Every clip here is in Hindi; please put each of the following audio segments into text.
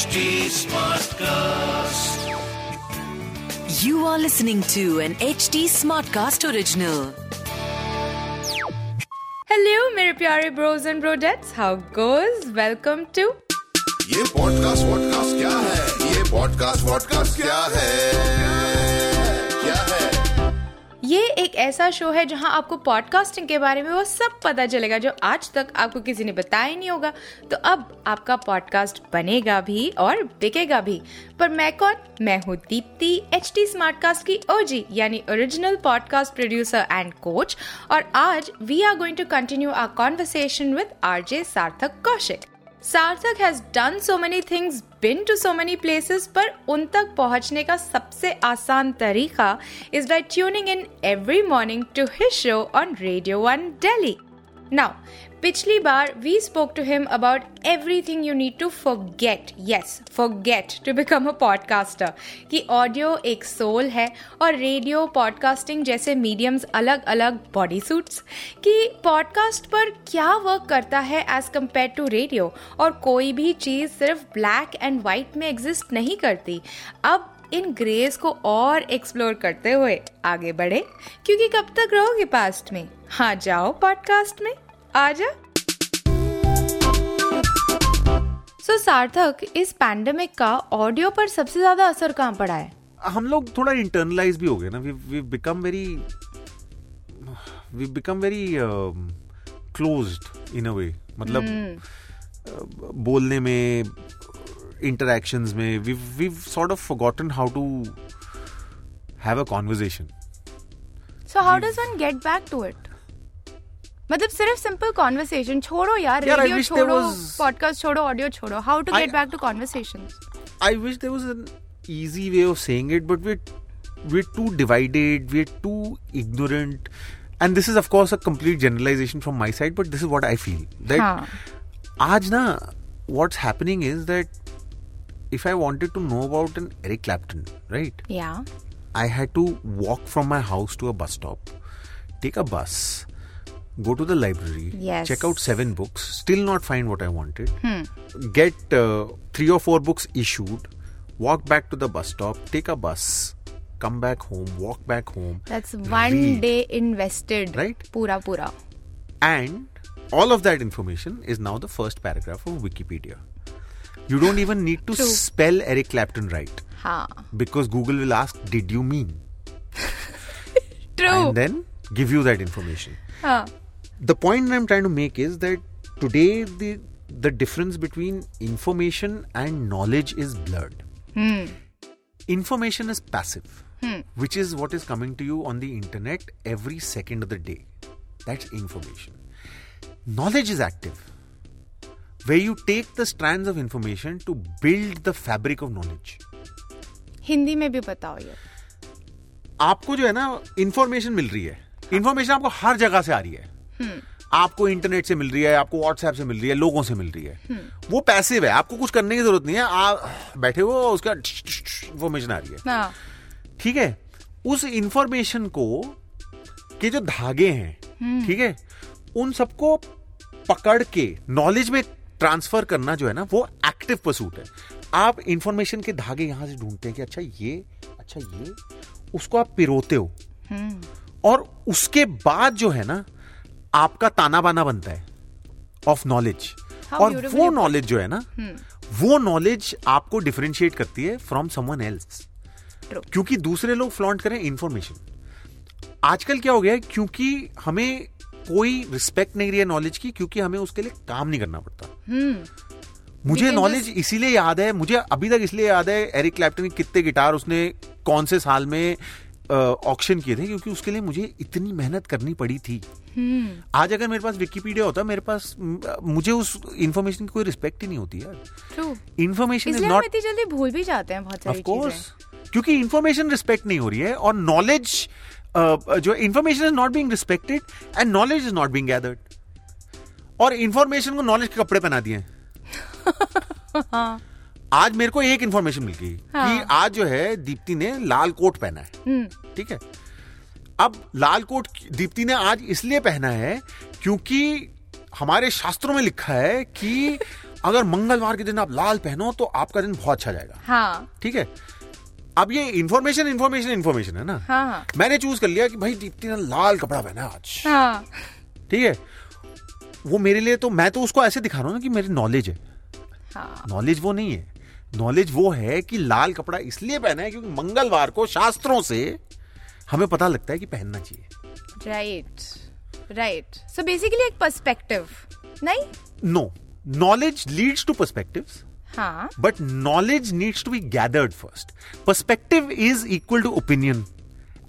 HD Smartcast. You are listening to an HD Smartcast original. Hello, मेरे प्यारे bros and brodettes. How goes? Welcome to ये पॉडकास्ट वॉडकास्ट क्या है ये पॉडकास्ट वॉडकास्ट क्या है क्या है ये एक ऐसा शो है जहाँ आपको पॉडकास्टिंग के बारे में वो सब पता चलेगा जो आज तक आपको किसी ने बताया नहीं होगा। तो अब आपका पॉडकास्ट बनेगा भी और बिकेगा भी। पर मैं कौन? मैं हूँ दीप्ति एच टी स्मार्टकास्ट की ओजी यानी original podcast producer and coach और आज we are going to continue our conversation with RJ Sarthak Kaushik Sarthak has done so many things been to so many places पर उन तक पहुँचने का सबसे आसान तरीका is by tuning in every morning to his show on radio one daily now पिछली बार we spoke to him about everything you need to forget yes forget to become a podcaster कि ऑडियो एक सोल है और रेडियो पॉडकास्टिंग जैसे मीडियम्स अलग अलग बॉडी सूट्स कि पॉडकास्ट पर क्या वर्क करता है एज कंपेयर टू रेडियो और कोई भी चीज़ सिर्फ़ ब्लैक एंड वाइट में एग्जिस्ट नहीं करती. अब इन ग्रेस को और एक्सप्लोर करते हुए आगे बढ़े. क्योंकि कब तक रहोगे पास्ट में? हाँ जाओ पॉडकास्ट में. आजा? सो सार्थक इस पैंडेमिक का ऑडियो पर सबसे ज़्यादा असर कहाँ पड़ा है? हम लोग थोड़ा इंटरनलाइज भी हो गए ना। We become very we become very closed in a way मतलब uh, बोलने में इंटरेक्शंस में we we sort of forgotten how to have a conversation so how does one get back to it मतलब सिर्फ़ सिंपल कॉन्वर्सेशन छोड़ो यार रेडियो छोड़ो पॉडकास्ट छोड़ो ऑडियो छोड़ो how to get back to conversations I wish there was an easy way of saying it, but we're we're too divided, we're too ignorant, and this is of course a complete generalization from my side, but this is what I feel that हाँ आज ना what's happening is that if I wanted to know about an Eric Clapton, right, या I had to walk from my house to a bus stop, take a bus, go to the library, yes. check out seven books, still not find what I wanted, hmm. get uh, three or four books issued, walk back to the bus stop, take a bus, come back home, walk back home. That's one read. day invested. Right? Pura pura. And all of that information is now the first paragraph of Wikipedia. You don't even need to True. spell Eric Clapton right. Ha. Because Google will ask, Did you mean? True. And then give you that information. Huh the point I'm trying to make is that today the the difference between information and knowledge is blurred. Information is passive, which is what is coming to you on the internet every second of the day. That's information. Knowledge is active, where you take the strands of information to build the fabric of knowledge. Hindi में भी बताओ ये आपको जो है ना इंफॉर्मेशन मिल रही है इंफॉर्मेशन आपको हर जगह से आ रही है आपको इंटरनेट से मिल रही है आपको व्हाट्सएप से मिल रही है लोगों से मिल रही है। वो पैसिव है आपको कुछ करने की ज़रूरत नहीं है आप बैठे हो उसका इंफॉर्मेशन आ रही है। हाँ। ठीक है? उस इंफॉर्मेशन को के जो धागे हैं ठीक है? उन सबको पकड़ के नॉलेज में ट्रांसफ़र करना जो है ना वो एक्टिव परसूट है। आप इंफॉर्मेशन के धागे यहाँ से ढूंढते हैं कि अच्छा ये अच्छा ये उसको आप पिरोते हो। और उसके बाद जो है ना आपका ताना बाना बनता है ऑफ़ नॉलेज और वो नॉलेज जो है ना वो नॉलेज आपको डिफरेंशिएट करती है फ्रॉम समवन एल्स क्योंकि दूसरे लोग फ्लॉन्ट करें इंफॉर्मेशन आजकल क्या हो गया है क्योंकि हमें कोई रिस्पेक्ट नहीं रही है नॉलेज की क्योंकि हमें उसके लिए काम नहीं करना पड़ता। मुझे can नॉलेज इसीलिए याद है मुझे अभी तक इसलिए याद है एरिक क्लैप्टन के कितने गिटार उसने कौन से साल में ऑक्शन किए थे क्योंकि उसके लिए मुझे इतनी मेहनत करनी पड़ी थी। आज अगर मेरे पास विकीपीडिया होता मेरे पास मुझे उस इंफॉर्मेशन की कोई रिस्पेक्ट ही नहीं होती यार। इन्फॉर्मेशन इज़ नॉट इतनी जल्दी भूल भी जाते हैं बहुत सारी क्योंकि इन्फॉर्मेशन रिस्पेक्ट नहीं हो रही है और नॉलेज जो information is not being respected and knowledge is not being gathered और इन्फॉर्मेशन को नॉलेज के कपड़े पहना दिए हैं। आज मेरे को एक इन्फॉर्मेशन मिल गई हाँ। कि आज जो है दीप्ति ने लाल कोट पहना है। ठीक है? अब लाल कोट दीप्ति ने आज इसलिए पहना है क्योंकि हमारे शास्त्रों में लिखा है कि अगर मंगलवार के दिन आप लाल पहनो तो आपका दिन बहुत अच्छा जाएगा। हाँ। ठीक है? अब ये इन्फॉर्मेशन इन्फॉर्मेशन इन्फॉर्मेशन है ना? हाँ हाँ। मैंने चूज़ कर लिया कि भाई दीप्ति ने लाल कपड़ा पहना है आज। हाँ। ठीक है? वो मेरे लिए तो मैं तो उसको ऐसे दिखा रहा हूँ ना कि मेरी नॉलेज है। हाँ। नॉलेज वो नहीं है। नॉलेज वो है कि लाल कपड़ा इसलिए पहना है क्योंकि मंगलवार को शास्त्रों से हमें पता लगता है कि पहनना चाहिए। राइट राइट सो बेसिकली एक पर्सपेक्टिव नहीं? No knowledge leads to perspective but knowledge needs to be gathered first perspective is equal to opinion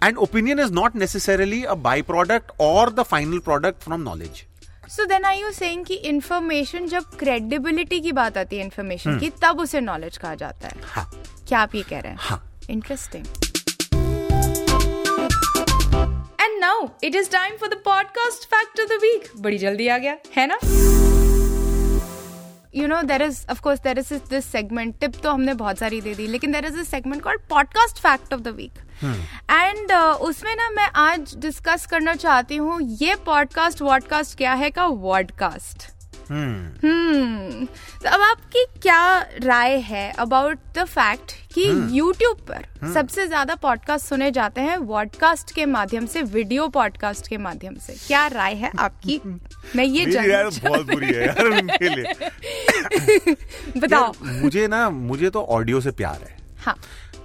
and opinion is not necessarily a byproduct और the final product from knowledge so then I you saying कि इंफॉर्मेशन जब क्रेडिबिलिटी की बात आती है इन्फॉर्मेशन की तब उसे नॉलेज कहा जाता है। हाँ। क्या आप ये कह रहे हाँ? Interesting and now it is time for the podcast fact of the week बड़ी जल्दी आ गया है ना? You know there is of course there is is this segment tip तो हमने बहुत सारी दे दी लेकिन there is a segment called podcast fact of the week and उसमें ना मैं आज डिस्कस करना चाहती हूँ ये पॉडकास्ट वॉडकास्ट क्या है का वॉडकास्ट हम्म। तो अब आपकी क्या राय है अबाउट द फैक्ट कि YouTube पर सबसे ज़्यादा पॉडकास्ट सुने जाते हैं वॉडकास्ट के माध्यम से वीडियो पॉडकास्ट के माध्यम से? क्या राय है आपकी? मैं ये यार जानना बहुत बुरी है यार उनके लिए। बताओ। मुझे ना मुझे तो ऑडियो से प्यार है। हाँ।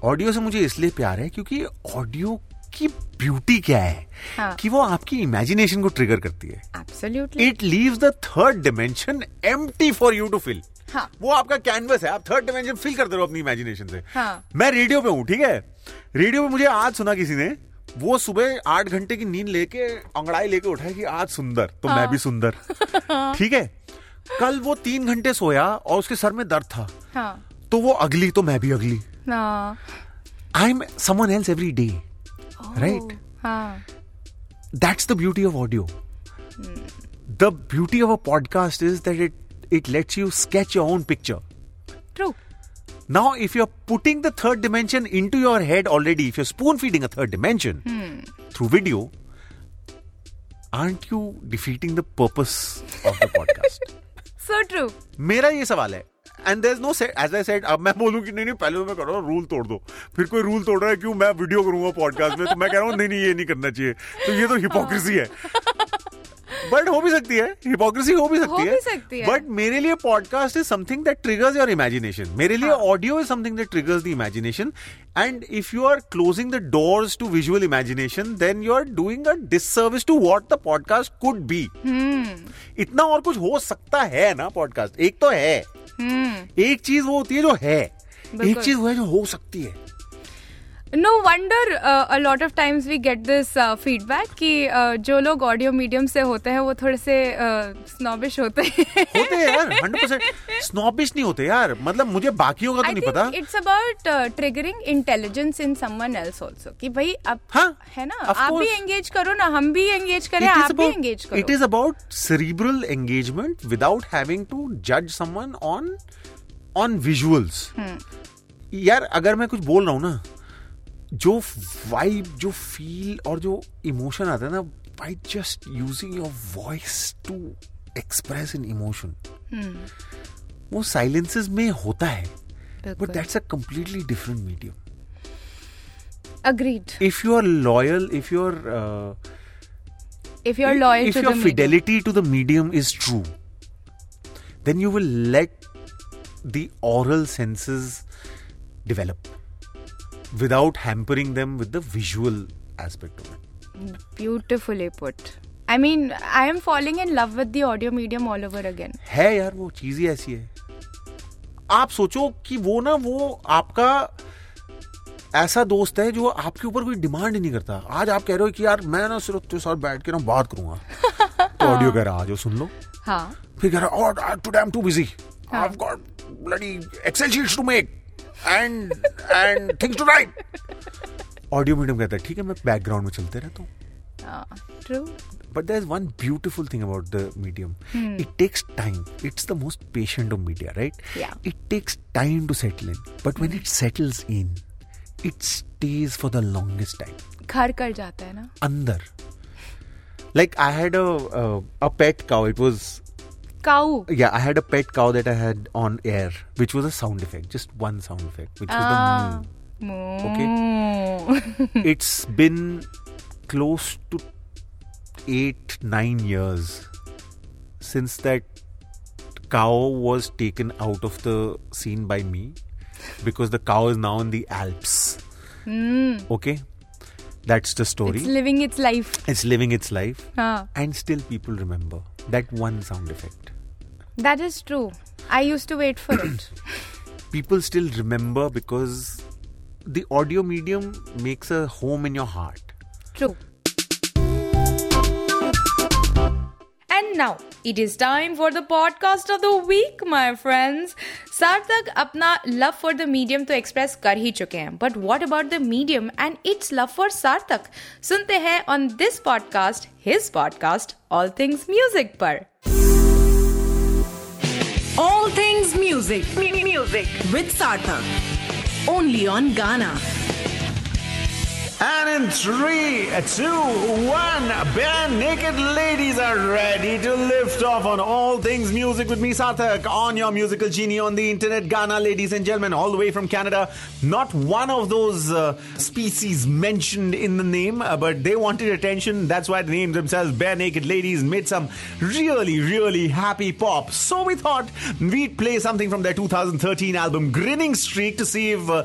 ऑडियो से मुझे इसलिए प्यार है क्योंकि ऑडियो की ब्यूटी क्या है? हाँ। कि वो आपकी इमेजिनेशन को ट्रिगर करती है। Absolutely it leaves the third dimension empty for you to fill हाँ। वो आपका कैनवस है आप थर्ड डिमेंशन फिल करते रहो अपनी इमेजिनेशन से। हाँ। मैं रेडियो पे हूँ ठीक है? रेडियो पे मुझे आज सुना किसी ने वो सुबह आठ घंटे की नींद लेके अंगड़ाई लेके उठा कि आज सुंदर तो हाँ. मैं भी सुंदर। ठीक है? कल वो तीन घंटे सोया और उसके सर में दर्द था। हाँ। तो वो अगली तो मैं भी अगली। I am someone else every day right हाँ that's the beauty of audio the beauty of a podcast is that it it lets you sketch your own picture true now if you're putting the third dimension into your head already if you're spoon feeding a third dimension through video aren't you defeating the purpose of the podcast so true मेरा ये सवाल है And there no set as I set अब मैं बोलूँ कि नहीं नहीं, पहले तो मैं कर रहा हूँ रूल तोड़ दो। फिर कोई रूल तोड़ रहा है क्यों मैं वीडियो करूँगा पॉडकास्ट में तो मैं कह रहा हूँ, नहीं नहीं, ये नहीं करना चाहिए। तो ये तो हिपोक्रेसी है। बट हो भी सकती है हिपोक्रेसी हो भी सकती हो है भी सकती है। बट मेरे लिए podcast is something that triggers your imagination मेरे लिए audio is something that triggers the imagination and if you are closing the doors to visual imagination then you are doing a disservice to what the podcast could be इतना और कुछ हो सकता है ना पॉडकास्ट एक तो है। एक चीज़ वो होती है जो है। एक चीज़ वो है जो हो सकती है। No wonder a lot of times we get this feedback कि uh, जो लोग ऑडियो मीडियम से होते हैं वो थोड़े से स्नॉबिश होते हैं। होते हैं यार हंड्रेड परसेंट स्नॉबिश नहीं होते यार। मतलब मुझे बाकियों का तो आई नहीं पता। It's about triggering intelligence in someone else also कि भाई अब हाँ, है ना आप भी एंगेज करो ना हम भी एंगेज करें आप भी about- एंगेज It करो is about cerebral engagement without having to judge someone on on visuals. यार अगर मैं कुछ बोल रहा हूँ ना जो वाइब जो फील और जो इमोशन आता है ना by just using your voice to express in emotion वो साइलेंसेस में होता है but that's a completely different medium agreed if you are loyal if your uh, if you are loyal if to your the fidelity to the medium is true then you will let the oral senses develop. Without hampering them with the visual aspect of it. Beautifully put I mean I am following in love with the audio medium all over again है यार वो चीज़ ही ऐसी है। आप सोचो कि वो ना वो आपका ऐसा दोस्त है जो आपके ऊपर कोई डिमांड ही नहीं करता। आज आप कह रहे हो कि यार मैं ना सिर्फ़ तेरे साथ बैठ के ना बात करूँगा। तो ऑडियो कह रहा आज सुन लो। हाँ। फिर कह रहा और today I am too busy I have got bloody Excel sheets to make and and think to write audio medium कहता है ठीक है मैं बैकग्राउंड में चलते रहता हूँ. But there is one beautiful thing about the medium it takes time it's the most patient of media right it takes time to settle in but when it settles in it stays for the longest time घर कर जाता है ना? अंदर like I had a pet cow it was Was cow. Yeah, I had a pet cow that I had on air, which was a sound effect, just one sound effect, which was Ah. the moo. Okay. It's been close to eight, nine years since that cow was taken out of the scene by me because the cow is now in the Alps. Okay, that's the story. It's living its life. it's living its life, Huh. and still people remember that one sound effect. That is true. I used to wait for it. people still remember because the audio medium makes a home in your heart. True. And now it is time for the podcast of the week, my friends. Sarthak अपना लव फॉर द मीडियम तो एक्सप्रेस कर ही चुके हैं but what about the medium and its love for Sarthak सुनते हैं on this podcast his podcast all things music पर All things music. Mini music with Sarthak. Only on Ghana. And in three, two, one, bare naked ladies are ready to lift off on all things music with me, Sathak, on your musical genie on the internet. Ghana, ladies and gentlemen, all the way from Canada. Not one of those uh, species mentioned in the name, uh, but they wanted attention. That's why they named themselves Bare Naked Ladies, made some really, really happy pop. So we thought we'd play something from their 2013 album, Grinning Streak, to see if uh,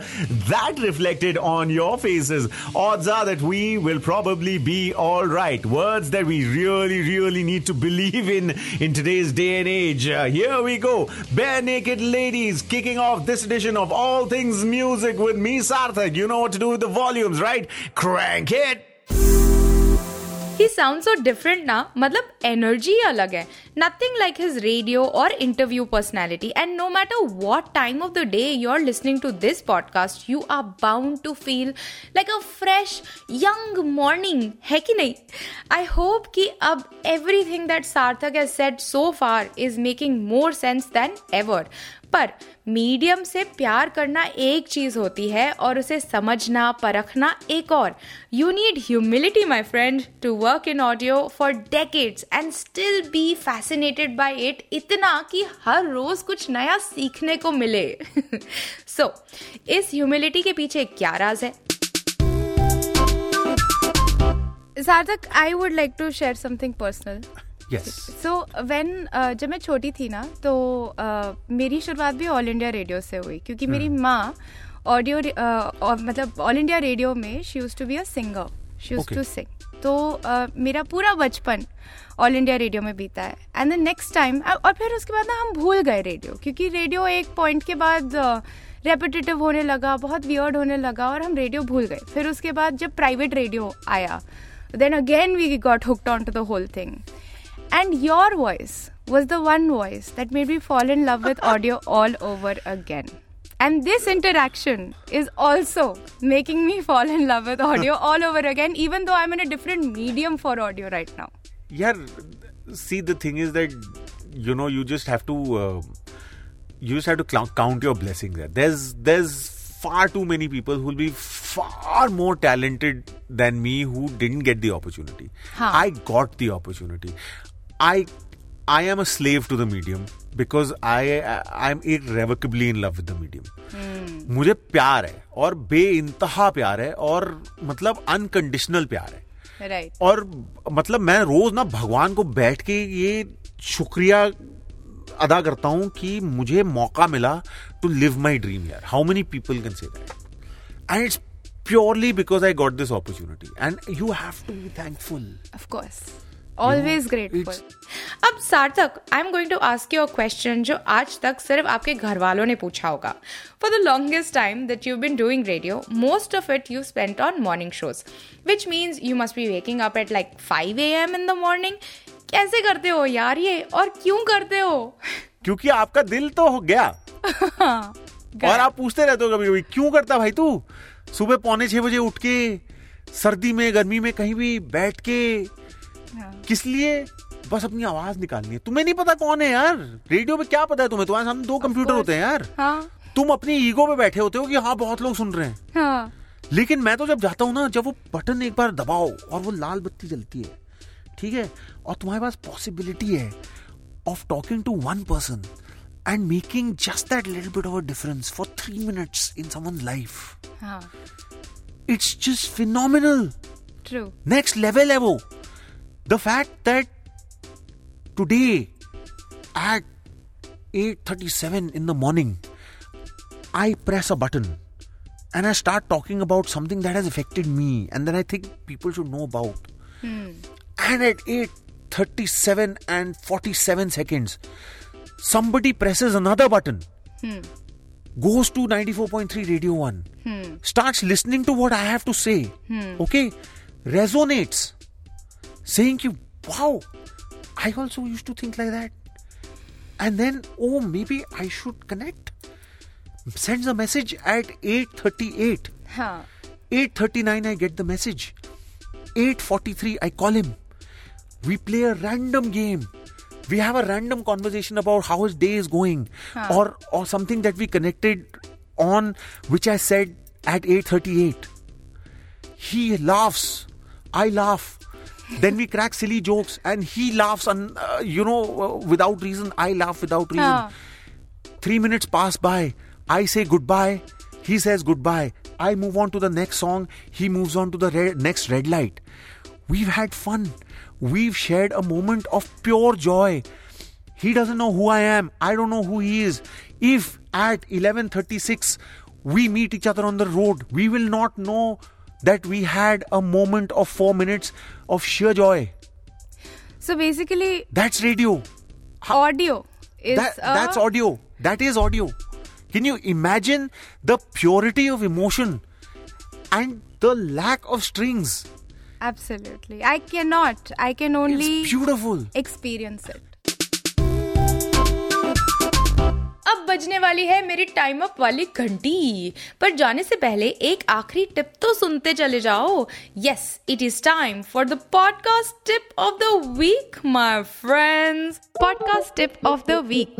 that reflected on your faces. Odds are that we will probably be all right. Words that we really, really need to believe in in today's day and age. Uh, here we go. Bare Naked Ladies kicking off this edition of All Things Music with me, Sarthak. You know what to do with the volumes, right? Crank it. ही साउंड सो डिफरेंट ना मतलब एनर्जी अलग है। नथिंग लाइक हिज रेडियो और interview personality and no matter what time of the day you are listening to this podcast you are bound to feel like a fresh young morning है कि नहीं? आई होप कि अब everything that Sarthak has set so far is making more sense than ever पर मीडियम से प्यार करना एक चीज़ होती है और उसे समझना परखना एक और। You need humility my friend to work in audio for decades and still be fascinated by it इतना कि हर रोज कुछ नया सीखने को मिले। सो so, इस ह्यूमिलिटी के पीछे क्या राज है? I would like to share something personal Yes. So when जब मैं छोटी थी ना तो uh, मेरी शुरुआत भी ऑल इंडिया रेडियो से हुई क्योंकि मेरी माँ ऑडियो मतलब ऑल इंडिया रेडियो में she used to be a singer she used to sing तो uh, मेरा पूरा बचपन ऑल इंडिया रेडियो में बीता है. एंड द नेक्स्ट टाइम और फिर उसके बाद ना हम भूल गए रेडियो क्योंकि रेडियो एक पॉइंट के बाद रेपिटेटिव होने लगा बहुत वियर्ड होने लगा और हम रेडियो भूल गए. फिर उसके बाद जब प्राइवेट रेडियो आया then again we got got on to the whole thing. And your voice was the one voice that made me fall in love with audio all over again and this interaction is also making me fall in love with audio all over again even though i'm in a different medium for audio right now Yeah, see, the thing is that, you know, you just have to, uh, you just have to clou- count your blessings there. There's, there's far too many people who will be far more talented than me who didn't get the opportunity. Huh. I got the opportunity. I, I am a slave to the medium because I, I'm irrevocably in love with the medium. मुझे प्यार है और बे इंतहा प्यार है और मतलब अनकंडीशनल प्यार है। Right. और मतलब मैं रोज ना भगवान को बैठ के ये शुक्रिया अदा करता हूँ कि मुझे मौका मिला टू लिव माई ड्रीम यार। How many people can say that and it's purely because I got this opportunity and you have to be thankful Of course. Always grateful. it's- अब Sarthak I am going to ask you a question जो आज तक सिर्फ़ आपके घर वालों ने पूछा होगा। For the longest time that you been doing radio most of it you spent on morning shows which means you must be waking up at like five A M in the morning कैसे करते हो यार ये? और क्यों करते हो? क्योंकि आपका दिल तो हो गया। और आप पूछते रहते हो कभी कभी क्यों करता भाई तू? सुबह पौने छह बजे उठ के सर्दी में गर्मी में कहीं भी बैठ के किस लिए? बस अपनी आवाज़ निकालनी है। तुम्हें नहीं पता कौन है यार? रेडियो पे क्या पता है तुम्हें? तुम्हारे सामने दो कंप्यूटर होते हैं यार। हाँ। तुम अपनी ईगो पे बैठे होते हो कि हाँ बहुत लोग सुन रहे हैं। हाँ। लेकिन मैं तो जब जाता हूँ ना जब वो बटन एक बार दबाओ और वो लाल बत्ती जलती है ठीक है? और तुम्हारे पास पॉसिबिलिटी है of talking to one person and making just that little bit of a difference for three minutes in someone's life. हाँ। It's just phenomenal. True Next level level. The fact that today at 8:37 in the morning I press a button and I start talking about something that has affected me and then I think people should know about. Hmm. And at 8:37 and 47 seconds somebody presses another button. Hmm. Goes to 94.3 Radio 1. Hmm. Starts listening to what I have to say. Okay? Resonates saying you wow i also used to think like that. And then oh maybe i should connect. Sends a message at 8.38 हाँ 8.39 i get the message. 8.43 i call him. We play a random game. We have a random conversation about how his day is going or or something that we connected on which i said at 8.38 he laughs. I laugh then we crack silly jokes and he laughs and uh, you know uh, without reason i laugh without reason हाँ Three minutes pass by. I say goodbye. He says goodbye. I move on to the next song. He moves on to the red, next red light. We've had fun. We've shared a moment of pure joy. He doesn't know who I am. I don't know who he is. If at 11:36 we meet each other on the road, we will not know that we had a moment of four minutes of sheer joy. So basically, that's radio. Audio is that, a... that's audio. That is audio. Can you imagine the purity of emotion and the lack of strings? Absolutely, I cannot. I can only it's beautiful experience it. अब बजने वाली है मेरी टाइम अप वाली घंटी। पर जाने से पहले एक आखिरी टिप तो सुनते चले जाओ। Yes it is time for the podcast tip of the week my friends podcast tip of the week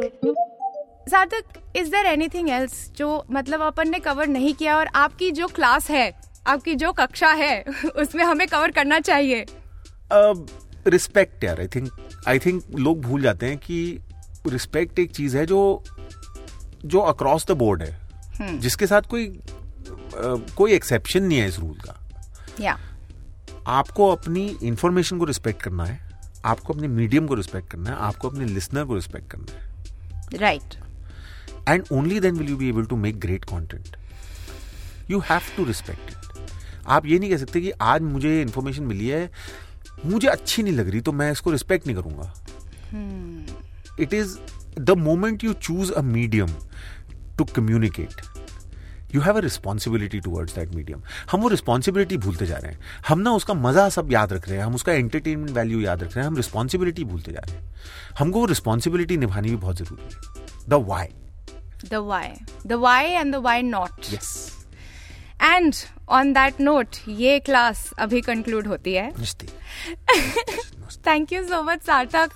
Sarthak is there anything else जो मतलब अपन ने कवर नहीं किया और आपकी जो क्लास है आपकी जो कक्षा है उसमें हमें कवर करना चाहिए? रिस्पेक्ट यार आई थिंक आई थिंक लोग भूल जाते हैं कि रिस्पेक्ट एक चीज़ है जो जो अक्रॉस द बोर्ड है जिसके साथ कोई कोई एक्सेप्शन नहीं है इस रूल का। या आपको अपनी इंफॉर्मेशन को रिस्पेक्ट करना है आपको अपने मीडियम को रिस्पेक्ट करना है आपको अपने लिसनर को रिस्पेक्ट करना है। Right and only then will you be able to make great content. You have to respect it आप ये नहीं कह सकते कि आज मुझे इन्फॉर्मेशन मिली है मुझे अच्छी नहीं लग रही तो मैं इसको रिस्पेक्ट नहीं करूँगा। It is the moment you choose a medium to communicate you have a responsibility towards that medium हम वो रिस्पॉन्सिबिलिटी भूलते जा रहे हैं। हम ना उसका मज़ा सब याद रख रहे हैं। हम उसका एंटरटेनमेंट वैल्यू याद रख रहे हैं। हम रिस्पॉन्सिबिलिटी भूलते जा रहे हैं। हमको वो रिस्पॉन्सिबिलिटी निभानी भी बहुत ज़रूरी है। The why the why. The why and the why not. Yes and on that note ये क्लास अभी कंक्लूड होती है। Thank you so much Sarthak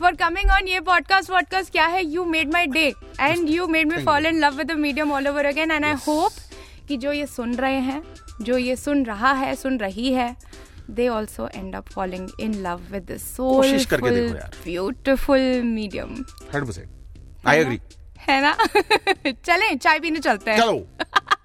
for coming on ये पॉडकास्ट वॉडकास्ट क्या है? You made my day and you made me follow in love with medium all over again and I hope कि जो ये सुन रहे हैं जो ये सुन रहा है सुन रही है they also end up following in love with soulful beautiful medium hundred percent I agree है ना? चलें चाय पीने चलते हैं। चलो।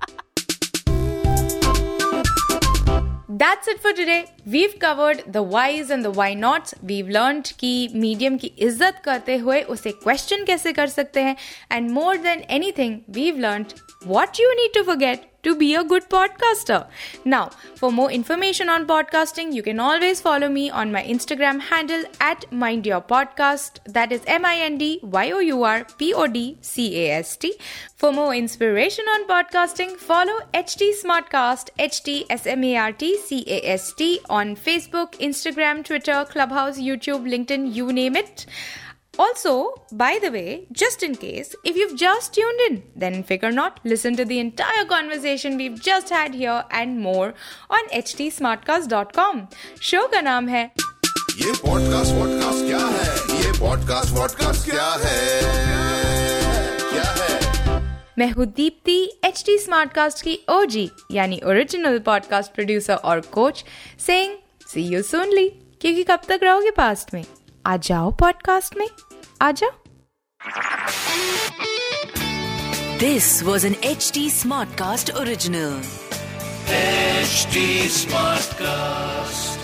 That's it for today. We've covered the whys and the why nots. We've learned कि मीडियम की इज्जत करते हुए उसे क्वेश्चन कैसे कर सकते हैं and more than anything we've learned what you need to forget to be a good podcaster. Now, for more information on podcasting, you can always follow me on my Instagram handle at Mind Your Podcast. That is M I N D Y O U R P O D C A S T. For more inspiration on podcasting, follow HT Smartcast, HT S M A R T C A S T on Facebook, Instagram, Twitter, Clubhouse, YouTube, LinkedIn, you name it. Also, by the way, just in case, if you've just tuned in, then figure not, listen to the entire conversation we've just had here and more on htsmartcast.com. Show का नाम है ये पॉडकास्ट वॉडकास्ट क्या है ये पॉडकास्ट वॉडकास्ट क्या है क्या है मैं हूँ दीप्ति एच टी स्मार्टकास्ट की ओजी यानी ओरिजिनल पॉडकास्ट प्रोड्यूसर और coach saying see you soonly क्योंकि कब तक रहोगे पास्ट में आ जाओ पॉडकास्ट में आजा this was an H T smart cast original H smart cast